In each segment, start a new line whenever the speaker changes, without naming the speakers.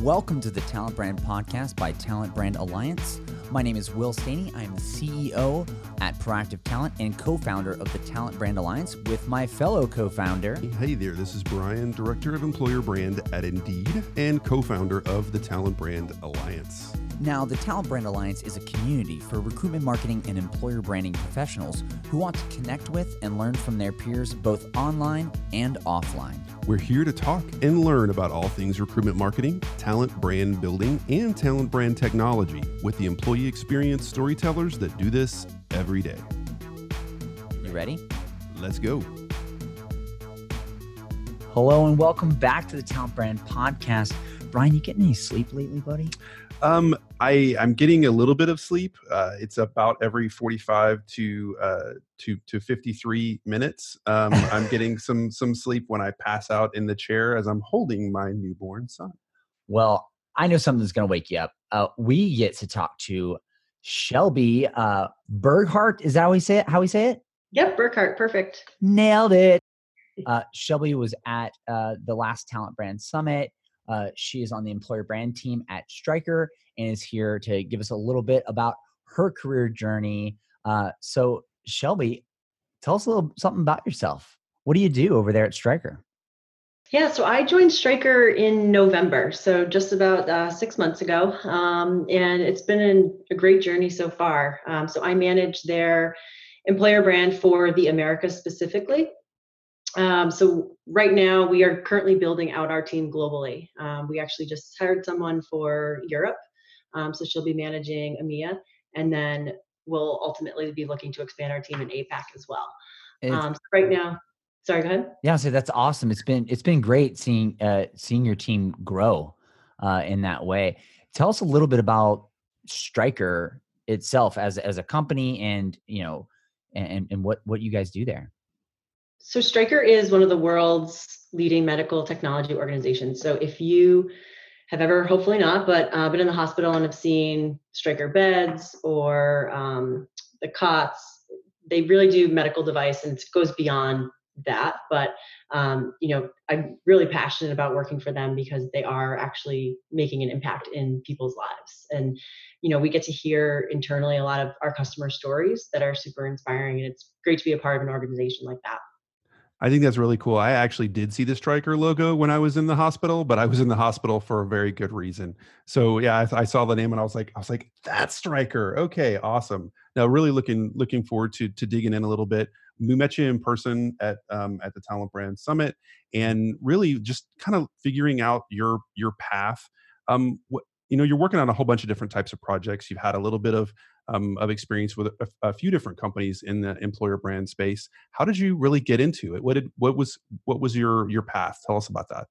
Welcome to the Talent Brand Podcast by Talent Brand Alliance. My name is Will Staney. I am the CEO at Proactive Talent and co founder of the Talent Brand Alliance with my fellow co founder.
Hey there, this is Brian, Director of Employer Brand at Indeed and co founder of the Talent Brand Alliance.
Now, the Talent Brand Alliance is a community for recruitment marketing and employer branding professionals who want to connect with and learn from their peers both online and offline.
We're here to talk and learn about all things recruitment marketing, talent brand building, and talent brand technology with the employee experience storytellers that do this every day.
You ready?
Let's go.
Hello, and welcome back to the Talent Brand Podcast. Brian, you getting any sleep lately, buddy?
Um, I I'm getting a little bit of sleep. Uh, it's about every 45 to uh, to to 53 minutes. Um, I'm getting some some sleep when I pass out in the chair as I'm holding my newborn son.
Well, I know something's going to wake you up. Uh, we get to talk to Shelby uh, Burghart. Is that how we say it? How we say it?
Yep, Burkhart, perfect.
Nailed it. Uh, Shelby was at uh, the last Talent Brand Summit. Uh, she is on the employer brand team at Stryker and is here to give us a little bit about her career journey. Uh, so, Shelby, tell us a little something about yourself. What do you do over there at Stryker?
Yeah, so I joined Stryker in November, so just about uh, six months ago, um, and it's been an, a great journey so far. Um, so I manage their employer brand for the Americas specifically. Um, so right now we are currently building out our team globally. Um, we actually just hired someone for Europe, um, so she'll be managing EMEA, and then we'll ultimately be looking to expand our team in APAC as well. Um, so right now, sorry, go ahead.
Yeah, so that's awesome. It's been it's been great seeing uh, seeing your team grow uh, in that way. Tell us a little bit about Stryker itself as as a company, and you know, and and what what you guys do there.
So Stryker is one of the world's leading medical technology organizations. So if you have ever, hopefully not, but uh, been in the hospital and have seen Stryker beds or um, the cots, they really do medical device and it goes beyond that. But um, you know, I'm really passionate about working for them because they are actually making an impact in people's lives. And you know, we get to hear internally a lot of our customer stories that are super inspiring, and it's great to be a part of an organization like that.
I think that's really cool. I actually did see the Stryker logo when I was in the hospital, but I was in the hospital for a very good reason. So yeah, I, I saw the name and I was like, I was like, that's Stryker. Okay, awesome. Now, really looking looking forward to to digging in a little bit. We met you in person at um, at the Talent Brand Summit, and really just kind of figuring out your your path. Um, what you know, you're working on a whole bunch of different types of projects. You've had a little bit of um, of experience with a, a, few different companies in the employer brand space. How did you really get into it? What did what was what was your your path? Tell us about that.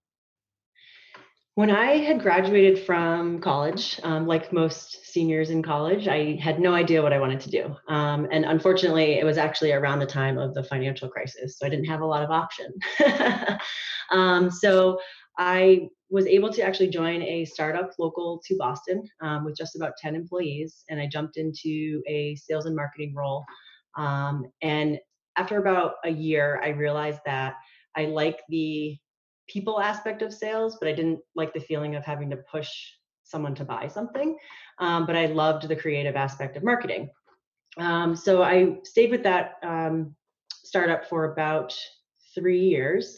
When I had graduated from college, um, like most seniors in college, I had no idea what I wanted to do. Um, and unfortunately, it was actually around the time of the financial crisis, so I didn't have a lot of option. Um, so I was able to actually join a startup local to Boston um, with just about 10 employees, and I jumped into a sales and marketing role. Um, and after about a year, I realized that I like the people aspect of sales, but I didn't like the feeling of having to push someone to buy something. Um, but I loved the creative aspect of marketing. Um, so I stayed with that um, startup for about three years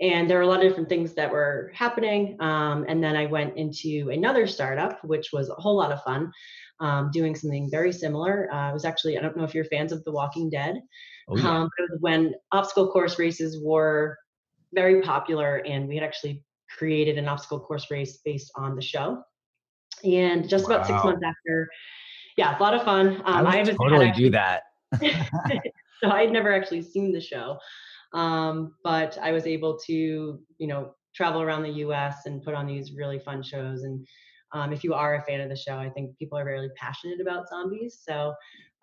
and there were a lot of different things that were happening. Um, and then i went into another startup which was a whole lot of fun um, doing something very similar. Uh, it was actually i don't know if you're fans of the walking dead. Oh, yeah. um, it was when obstacle course races were very popular and we had actually created an obstacle course race based on the show. And just wow. about six months after yeah a lot of fun.
Um, i would totally do that.
So i had never actually seen the show um, but I was able to, you know, travel around the U.S. and put on these really fun shows. And um, if you are a fan of the show, I think people are really passionate about zombies. So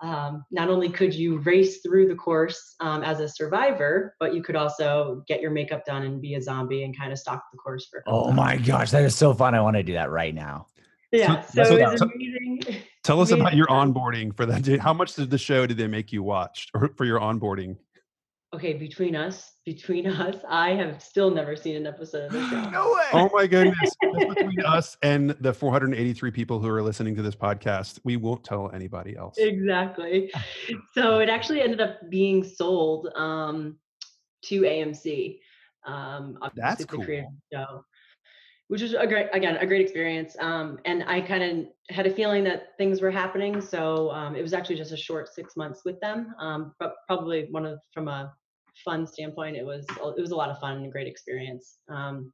um, not only could you race through the course um, as a survivor, but you could also get your makeup done and be a zombie and kind of stalk the course for.
Oh my gosh, that is so fun! I want to do that right now.
Yeah, so, so it's amazing.
Tell us amazing. about your onboarding for that. How much did the show did they make you watch or for your onboarding?
Okay, between us, between us, I have still never seen an episode of the show.
no way.
Oh my goodness. Between us and the 483 people who are listening to this podcast, we won't tell anybody else.
Exactly. So it actually ended up being sold um, to AMC. Um,
That's
obviously, the
cool.
creative show, which was a great, again, a great experience. Um, and I kind of had a feeling that things were happening. So um, it was actually just a short six months with them. Um, but probably one of, from a fun standpoint, it was, it was a lot of fun and a great experience. Um,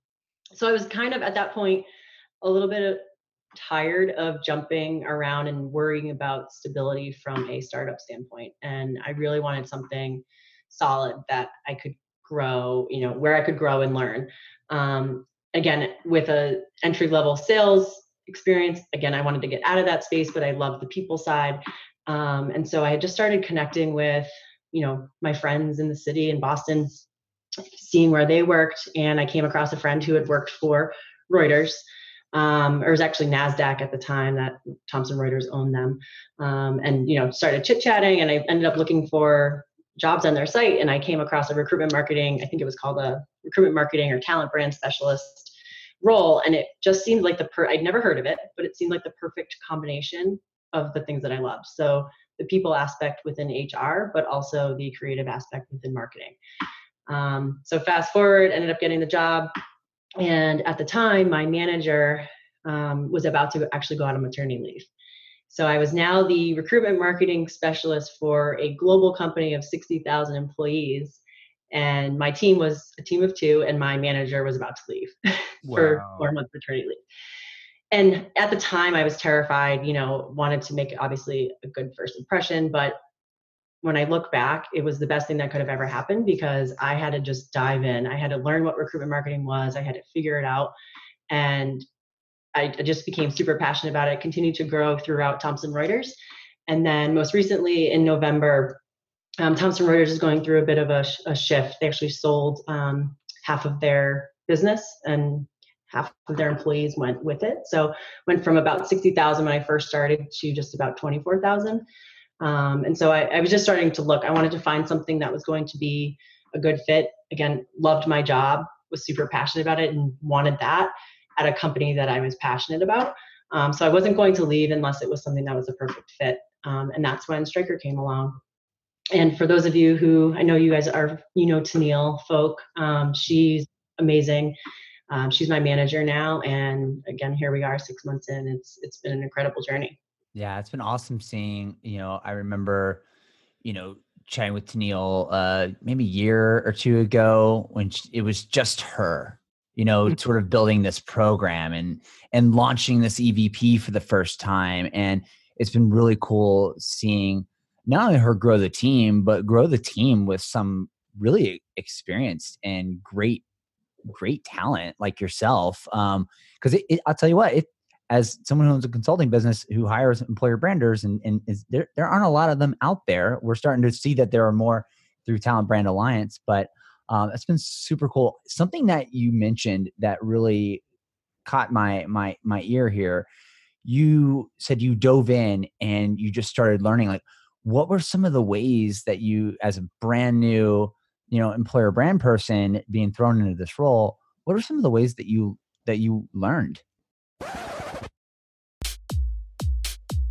so I was kind of at that point a little bit tired of jumping around and worrying about stability from a startup standpoint. And I really wanted something solid that I could grow, you know, where I could grow and learn. Um, again, with a entry level sales experience, again, I wanted to get out of that space, but I love the people side. Um, and so I had just started connecting with, you know, my friends in the city in Boston, seeing where they worked. And I came across a friend who had worked for Reuters um, or it was actually Nasdaq at the time that Thomson Reuters owned them, um, and you know started chit chatting, and I ended up looking for jobs on their site, and I came across a recruitment marketing, I think it was called a recruitment marketing or talent brand specialist role, and it just seemed like the per I'd never heard of it, but it seemed like the perfect combination of the things that I loved. So the people aspect within HR, but also the creative aspect within marketing. Um, so fast forward, ended up getting the job and at the time, my manager um, was about to actually go out on maternity leave. So I was now the recruitment marketing specialist for a global company of 60,000 employees. And my team was a team of two, and my manager was about to leave for four months maternity leave. And at the time, I was terrified, you know, wanted to make obviously a good first impression, but when I look back, it was the best thing that could have ever happened because I had to just dive in. I had to learn what recruitment marketing was. I had to figure it out. And I, just became super passionate about it, continued to grow throughout Thomson Reuters. And then most recently in November, um, Thomson Reuters is going through a bit of a, sh- a shift. They actually sold um, half of their business and half of their employees went with it. So went from about 60,000 when I first started to just about 24,000. Um, and so I, I was just starting to look. I wanted to find something that was going to be a good fit. Again, loved my job, was super passionate about it, and wanted that at a company that I was passionate about. Um, so I wasn't going to leave unless it was something that was a perfect fit. Um, and that's when Stryker came along. And for those of you who I know you guys are, you know, Tennille Folk, um, she's amazing. Um, she's my manager now, and again, here we are, six months in. It's it's been an incredible journey.
Yeah, it's been awesome seeing, you know, I remember, you know, chatting with Tennille uh maybe a year or two ago when sh it was just her, you know, sort of building this program and and launching this EVP for the first time and it's been really cool seeing not only her grow the team but grow the team with some really experienced and great great talent like yourself um because i'll tell you what it as someone who owns a consulting business who hires employer branders and, and is there, there aren't a lot of them out there. We're starting to see that there are more through talent brand alliance but um, it's been super cool. Something that you mentioned that really caught my my my ear here you said you dove in and you just started learning like what were some of the ways that you as a brand new you know employer brand person being thrown into this role what are some of the ways that you that you learned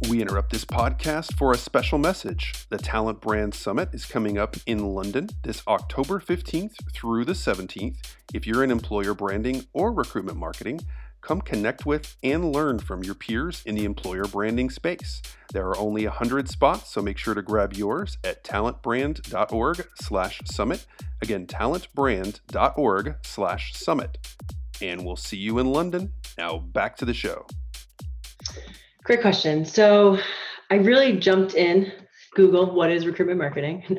We interrupt this podcast for a special message. The Talent Brand Summit is coming up in London this October 15th through the 17th. If you're in employer branding or recruitment marketing, come connect with and learn from your peers in the employer branding space. There are only 100 spots, so make sure to grab yours at talentbrand.org/summit. Again, talentbrand.org/summit. And we'll see you in London. Now back to the show.
Great question. So I really jumped in Google what is recruitment marketing.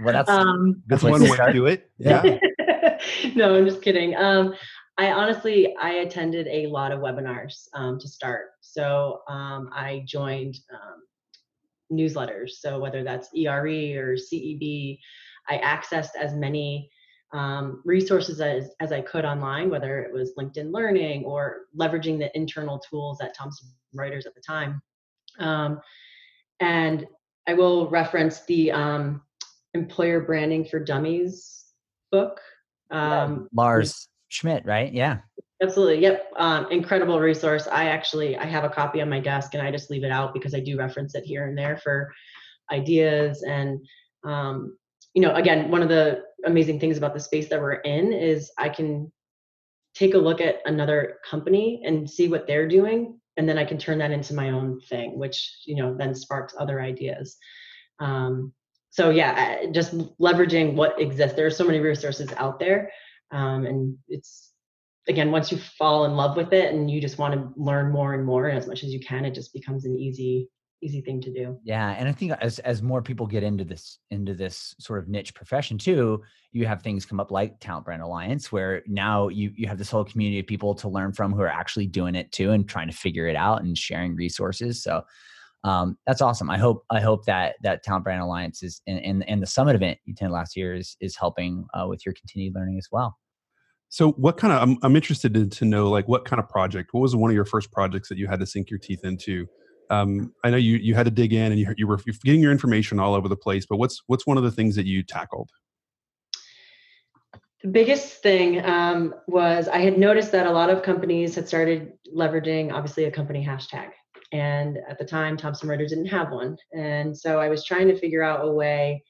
well that's
um,
That's one way to do it.
Yeah.
no, I'm just kidding. Um, I honestly I attended a lot of webinars um, to start. So um, I joined um, newsletters. So whether that's ERE or CEB, I accessed as many um, resources as, as I could online, whether it was LinkedIn Learning or leveraging the internal tools at Thomson Reuters at the time. Um, and I will reference the um, employer branding for dummies book.
Um, Lars Schmidt, right? Yeah.
Absolutely. Yep. Um, incredible resource. I actually I have a copy on my desk and I just leave it out because I do reference it here and there for ideas and um, you know again one of the amazing things about the space that we're in is I can take a look at another company and see what they're doing and then I can turn that into my own thing which you know then sparks other ideas. Um, so yeah, just leveraging what exists. There are so many resources out there um, and it's again once you fall in love with it and you just want to learn more and more as much as you can it just becomes an easy easy thing to do
yeah and i think as as more people get into this into this sort of niche profession too you have things come up like talent brand alliance where now you you have this whole community of people to learn from who are actually doing it too and trying to figure it out and sharing resources so um, that's awesome. I hope I hope that that Talent Brand Alliance is and and, and the summit event you attended last year is is helping uh, with your continued learning as well.
So, what kind of? I'm, I'm interested to, to know, like, what kind of project? What was one of your first projects that you had to sink your teeth into? Um, I know you you had to dig in, and you you were getting your information all over the place. But what's what's one of the things that you tackled?
The biggest thing um, was I had noticed that a lot of companies had started leveraging, obviously, a company hashtag. And at the time, Thomson Reuters didn't have one, and so I was trying to figure out a way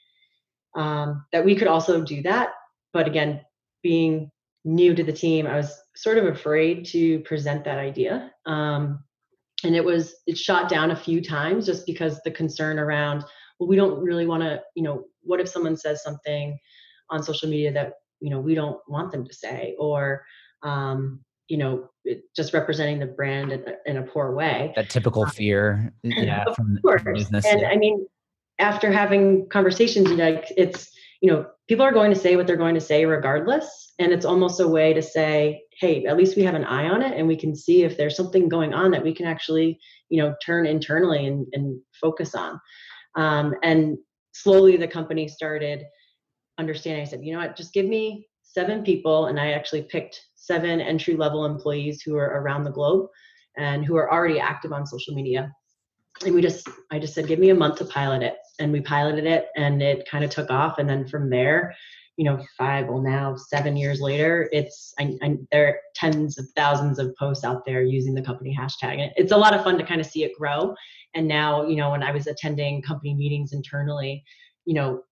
um, that we could also do that. But again, being new to the team, I was sort of afraid to present that idea. Um, and it was it shot down a few times just because the concern around, well, we don't really want to, you know, what if someone says something on social media that you know we don't want them to say, or um, you know, it, just representing the brand in, in, a poor way.
That typical um, fear, yeah, from,
from business. And I mean, after having conversations, you know, it's you know, people are going to say what they're going to say regardless. And it's almost a way to say, hey, at least we have an eye on it and we can see if there's something going on that we can actually, you know, turn internally and, and focus on. Um, and slowly the company started understanding. I said, you know what, just give me seven people. And I actually picked seven entry level employees who are around the globe and who are already active on social media and we just i just said give me a month to pilot it. And we piloted it and it kind of took off. And then from there you know five well now seven years later it's I, I, there are tens of thousands of posts out there using the company hashtag. And it's a lot of fun to kind of see it grow. And now you know when i was attending company meetings internally you know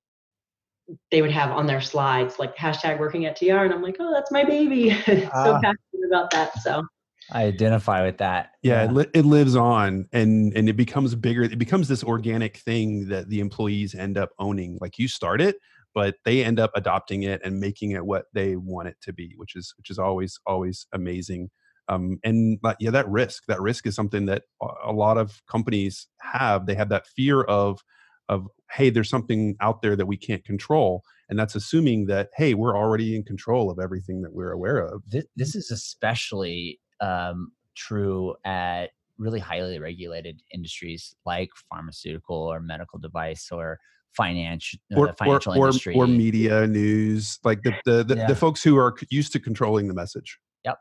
they would have on their slides like hashtag working at tr and i'm like oh that's my baby. So uh, passionate about that so
I identify with that.
Yeah, yeah. It, li- it, lives on and and it becomes bigger. It becomes this organic thing that the employees end up owning. Like you start it, but they end up adopting it and making it what they want it to be, which is which is always always amazing. Um, and but yeah, that risk that risk is something that a lot of companies have. They have that fear of of hey, there's something out there that we can't control and that's assuming that hey we're already in control of everything that we're aware of
this, this is especially um, true at really highly regulated industries like pharmaceutical or medical device or finance, uh, or, financial
or,
industry.
or media news like the the, the, yeah. the, folks who are used to controlling the message.
Yep.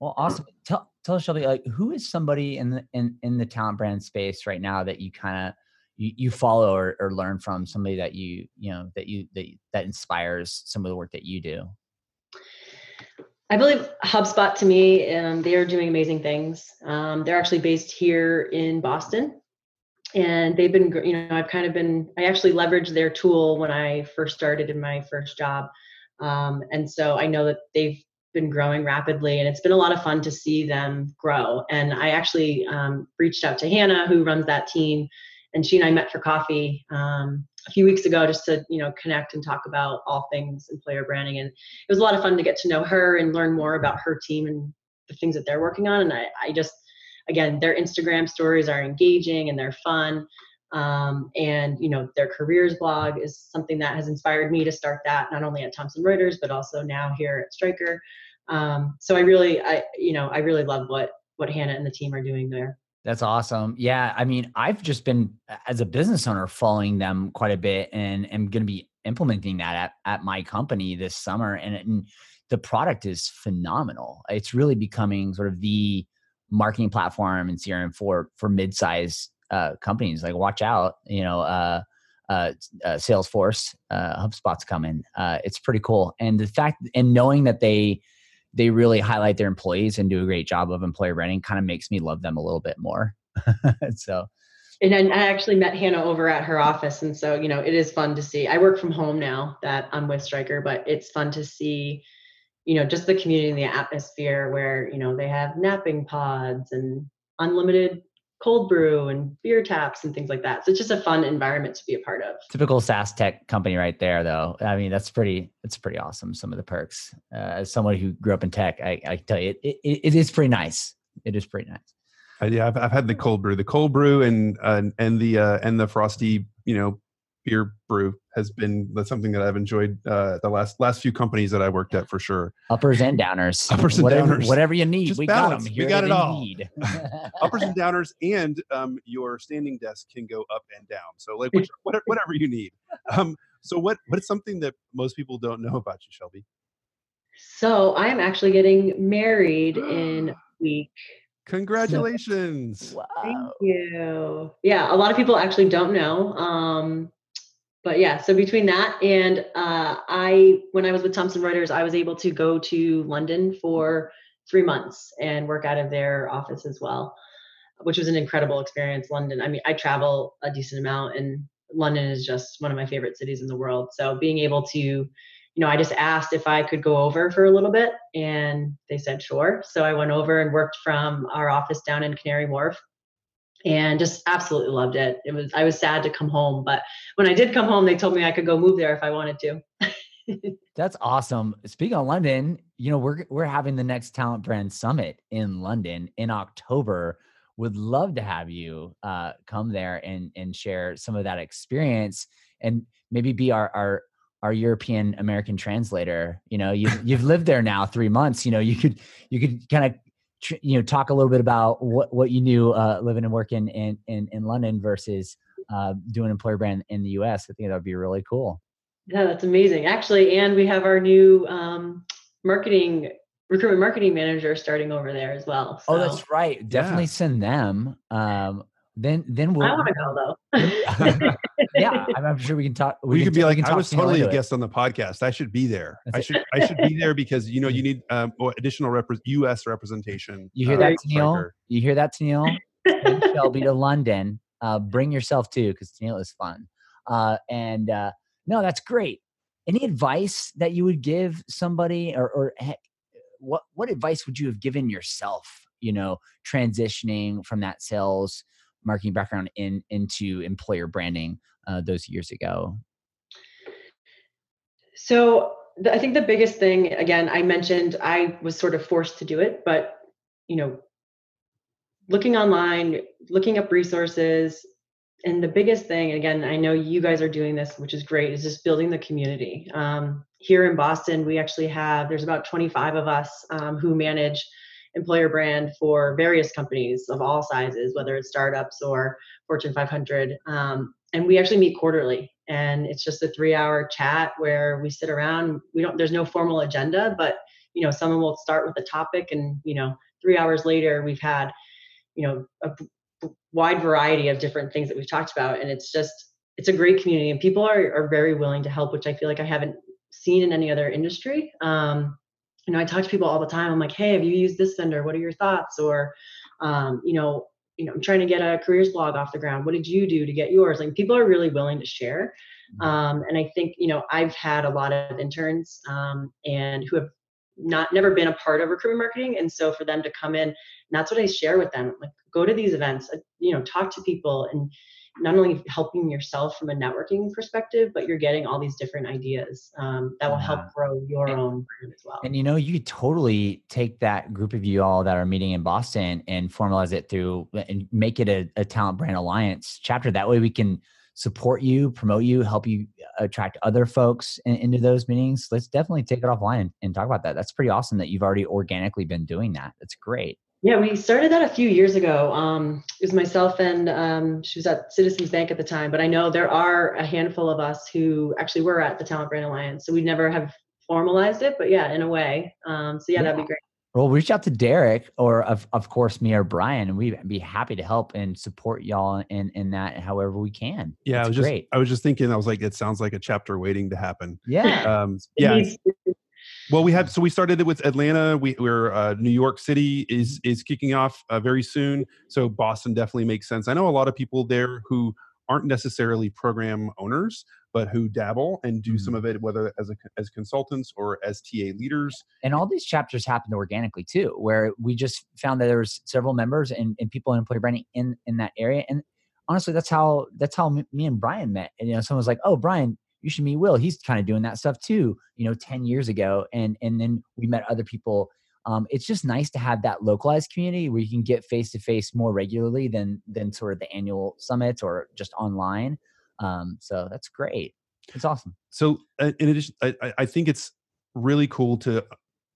Well awesome. Tell tell us shelby like who is somebody in the in, in the talent brand space right now that you kind of you, you follow or, or learn from somebody that you you know that you that that inspires some of the work that you do
I believe HubSpot to me, um, they are doing amazing things. Um, they're actually based here in Boston. And they've been, you know, I've kind of been, I actually leveraged their tool when I first started in my first job. Um, and so I know that they've been growing rapidly and it's been a lot of fun to see them grow. And I actually um, reached out to Hannah, who runs that team, and she and I met for coffee um, a few weeks ago just to you know connect and talk about all things employer branding. And it was a lot of fun to get to know her and learn more about her team and the things that they're working on. And i, I just again their instagram stories are engaging and they're fun. Um, and you know their careers blog is something that has inspired me to start that not only at thomson reuters but also now here at Stryker um, so i really i you know i really love what what hannah and the team are doing there
that's awesome. Yeah. I mean, I've just been, as a business owner, following them quite a bit and am going to be implementing that at, at my company this summer. And, and the product is phenomenal. It's really becoming sort of the marketing platform and CRM for, for mid-size uh, companies. Like watch out, you know, uh, uh, uh, Salesforce, uh, HubSpot's coming. Uh, it's pretty cool, and the fact and knowing that they they really highlight their employees and do a great job of employer branding kind of makes me love them a little bit more. so.
And I actually met Hannah over at her office, and so you know it is fun to see. I work from home now that I'm with Stryker, but it's fun to see, you know, just the community and the atmosphere where you know they have napping pods and unlimited cold brew and beer taps and things like that. So it's just a fun environment to be a part of.
Typical SaaS tech company right there, though. I mean, that's pretty. It's pretty awesome. Some of the perks. Uh, as someone who grew up in tech, I, I tell you, it, it, it is pretty nice. It is pretty nice.
Uh, yeah, I've, I've had the cold brew, the cold brew, and uh, and the uh, and the frosty, you know, beer brew has been that's something that I've enjoyed uh, the last last few companies that I worked at for sure.
Uppers and downers.
Uppers and
whatever,
downers.
Whatever you need,
Just
we
balance.
got them.
We got it all. Uppers and downers, and um, your standing desk can go up and down. So like which, whatever, whatever you need. Um, so what what is something that most people don't know about you, Shelby?
So I am actually getting married in a week.
Congratulations.
Wow.
Thank you. Yeah, a lot of people actually don't know. Um, but yeah, so between that and uh, I, when I was with Thomson Reuters, I was able to go to London for three months and work out of their office as well, which was an incredible experience. London, I mean, I travel a decent amount, and London is just one of my favorite cities in the world. So being able to, you know, I just asked if I could go over for a little bit, and they said sure. So I went over and worked from our office down in Canary Wharf and just absolutely loved it. It was I was sad to come home, but when I did come home, they told me I could go move there if I wanted to.
That's awesome. Speaking of London, you know we're we're having the next Talent Brand Summit in London in October. Would love to have you uh, come there and and share some of that experience and maybe be our our our European American translator. You know, you've you've lived there now three months. You know, you could you could kind of you know talk a little bit about what what you knew uh, living and working in in, in London versus uh, doing employer brand in the U.S. I think that would be really cool.
Yeah, that's amazing. Actually, and we have our new um, marketing recruitment marketing manager starting over there as well.
Oh, that's right. Definitely send them. Um, then then we'll.
I want to go though.
yeah, I'm, I'm sure we can talk.
We,
can
could be like,
can
I was totally a
into it.
guest on the podcast. I should be there.
That's
I should I should be there because you know you need um, additional repre- U.S. representation.
You hear
uh,
that,
with
Tennille?
Stryker.
You hear that, Tennille? Send Shelby to London. Uh, bring yourself too, because Tennille is fun. Uh, and uh, no, that's great. Any advice that you would give somebody, or, or heck, what what advice would you have given yourself? You know, transitioning from that sales marketing background in into employer branding uh, those years ago.
So the, I think the biggest thing, again, I mentioned I was sort of forced to do it, but you know, looking online, looking up resources, and the biggest thing, again, I know you guys are doing this, which is great, is just building the community. Um, here in Boston, we actually have there's about 25 of us um, who manage employer brand for various companies of all sizes, whether it's startups or Fortune 500. Um, and we actually meet quarterly, and it's just a three-hour chat where we sit around. We don't. There's no formal agenda, but you know, someone will start with a topic, and you know, three hours later, we've had you know a wide variety of different things that we've talked about, and it's just it's a great community, and people are are very willing to help, which I feel like I haven't seen in any other industry. Um, you know, I talk to people all the time. I'm like, hey, have you used this vendor? What are your thoughts? Or, um, you know, you know, I'm trying to get a careers blog off the ground. What did you do to get yours? Like, people are really willing to share. Um, and I think, you know, I've had a lot of interns um, and who have not never been a part of recruitment marketing, and so for them to come in, and that's what I share with them. Like, go to these events, uh, you know, talk to people, and not only helping yourself from a networking perspective, but you're getting all these different ideas um, that will help grow your
And-
own brand as well.
And you know, you could totally take that group of you all that are meeting in Boston and formalize it through and make it a, a talent brand alliance chapter. That way we can support you, promote you, help you attract other folks in, into those meetings. Let's definitely take it offline and, and talk about that. That's pretty awesome that you've already organically been doing that. That's great.
Yeah, we started that a few years ago. Um, it was myself and um, she was at Citizens Bank at the time, but I know there are a handful of us who actually were at the Talent Brand Alliance. So we never have formalized it, but yeah, in a way. Um, so yeah, that'd be great.
Well, reach out to Derek or of, of course me or Brian, and we'd be happy to help and support y'all in in that however we can.
Yeah,
It's
I was just
great.
I was just thinking, I was like, it sounds like a chapter waiting to happen.
Yeah.
Um, yeah,
needs to-
Well, we have so we started it with Atlanta. We, we're uh, New York City is is kicking off uh, very soon. So Boston definitely makes sense. I know a lot of people there who aren't necessarily program owners, but who dabble and do some of it, whether as a, as consultants or as TA leaders.
and all these chapters happened organically too where we just found that there was several members and, and people in employee branding in in that area and honestly that's how that's how me me and brian met and you know someone was like oh brian you should meet will he's kind of doing that stuff too you know 10 years ago and and then we met other people um, it's just nice to have that localized community where you can get face to face more regularly than than sort of the annual summits or just online um, so that's great it's awesome
So uh, in addition, I, I- I think it's really cool to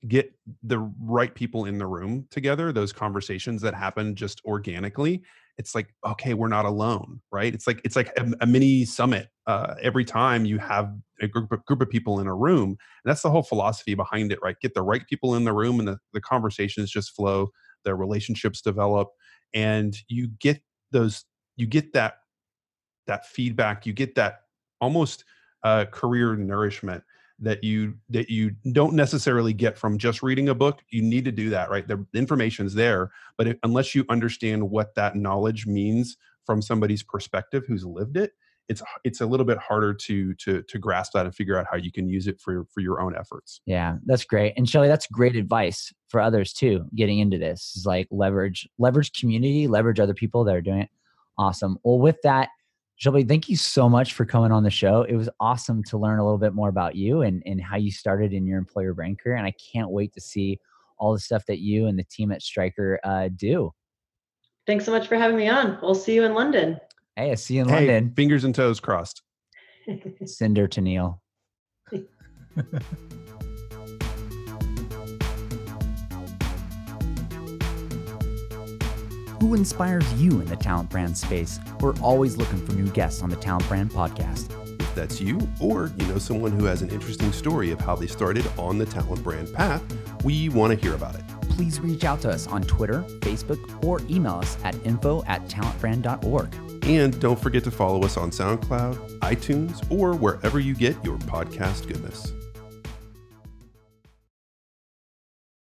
get the right people in the room together. Those conversations that happen just organically. It's like okay, we're not alone, right? It's like it's like a, a mini summit. Uh, every time you have a group of, group of people in a room, and that's the whole philosophy behind it, right? Get the right people in the room, and the, the conversations just flow. The relationships develop, and you get those. You get that that feedback. You get that almost uh, career nourishment that you that you don't necessarily get from just reading a book you need to do that right the information's there but unless you understand what that knowledge means from somebody's perspective who's lived it it's it's a little bit harder to to to grasp that and figure out how you can use it for for your own efforts
Yeah, that's great. And Shelly, that's great advice for others too. Getting into this is like leverage, leverage community, leverage other people that are doing it. Awesome. Well, with that, Shelby, thank you so much for coming on the show. It was awesome to learn a little bit more about you and, and how you started in your employer brand career. And I can't wait to see all the stuff that you and the team at Stryker uh, do.
Thanks so much for having me on. We'll see you in London.
Hey, I see you in
hey
London.
fingers and toes crossed
Cinder to Neil. Who inspires you in the talent brand space? We're always looking for new guests on the Talent Brand podcast.
If that's you, or you know someone who has an interesting story of how they started on the talent brand path, we want to hear about it.
Please reach out to us on Twitter, Facebook, or email us at info at talentbrand.org.
And don't forget to follow us on SoundCloud, iTunes, or wherever you get your podcast goodness.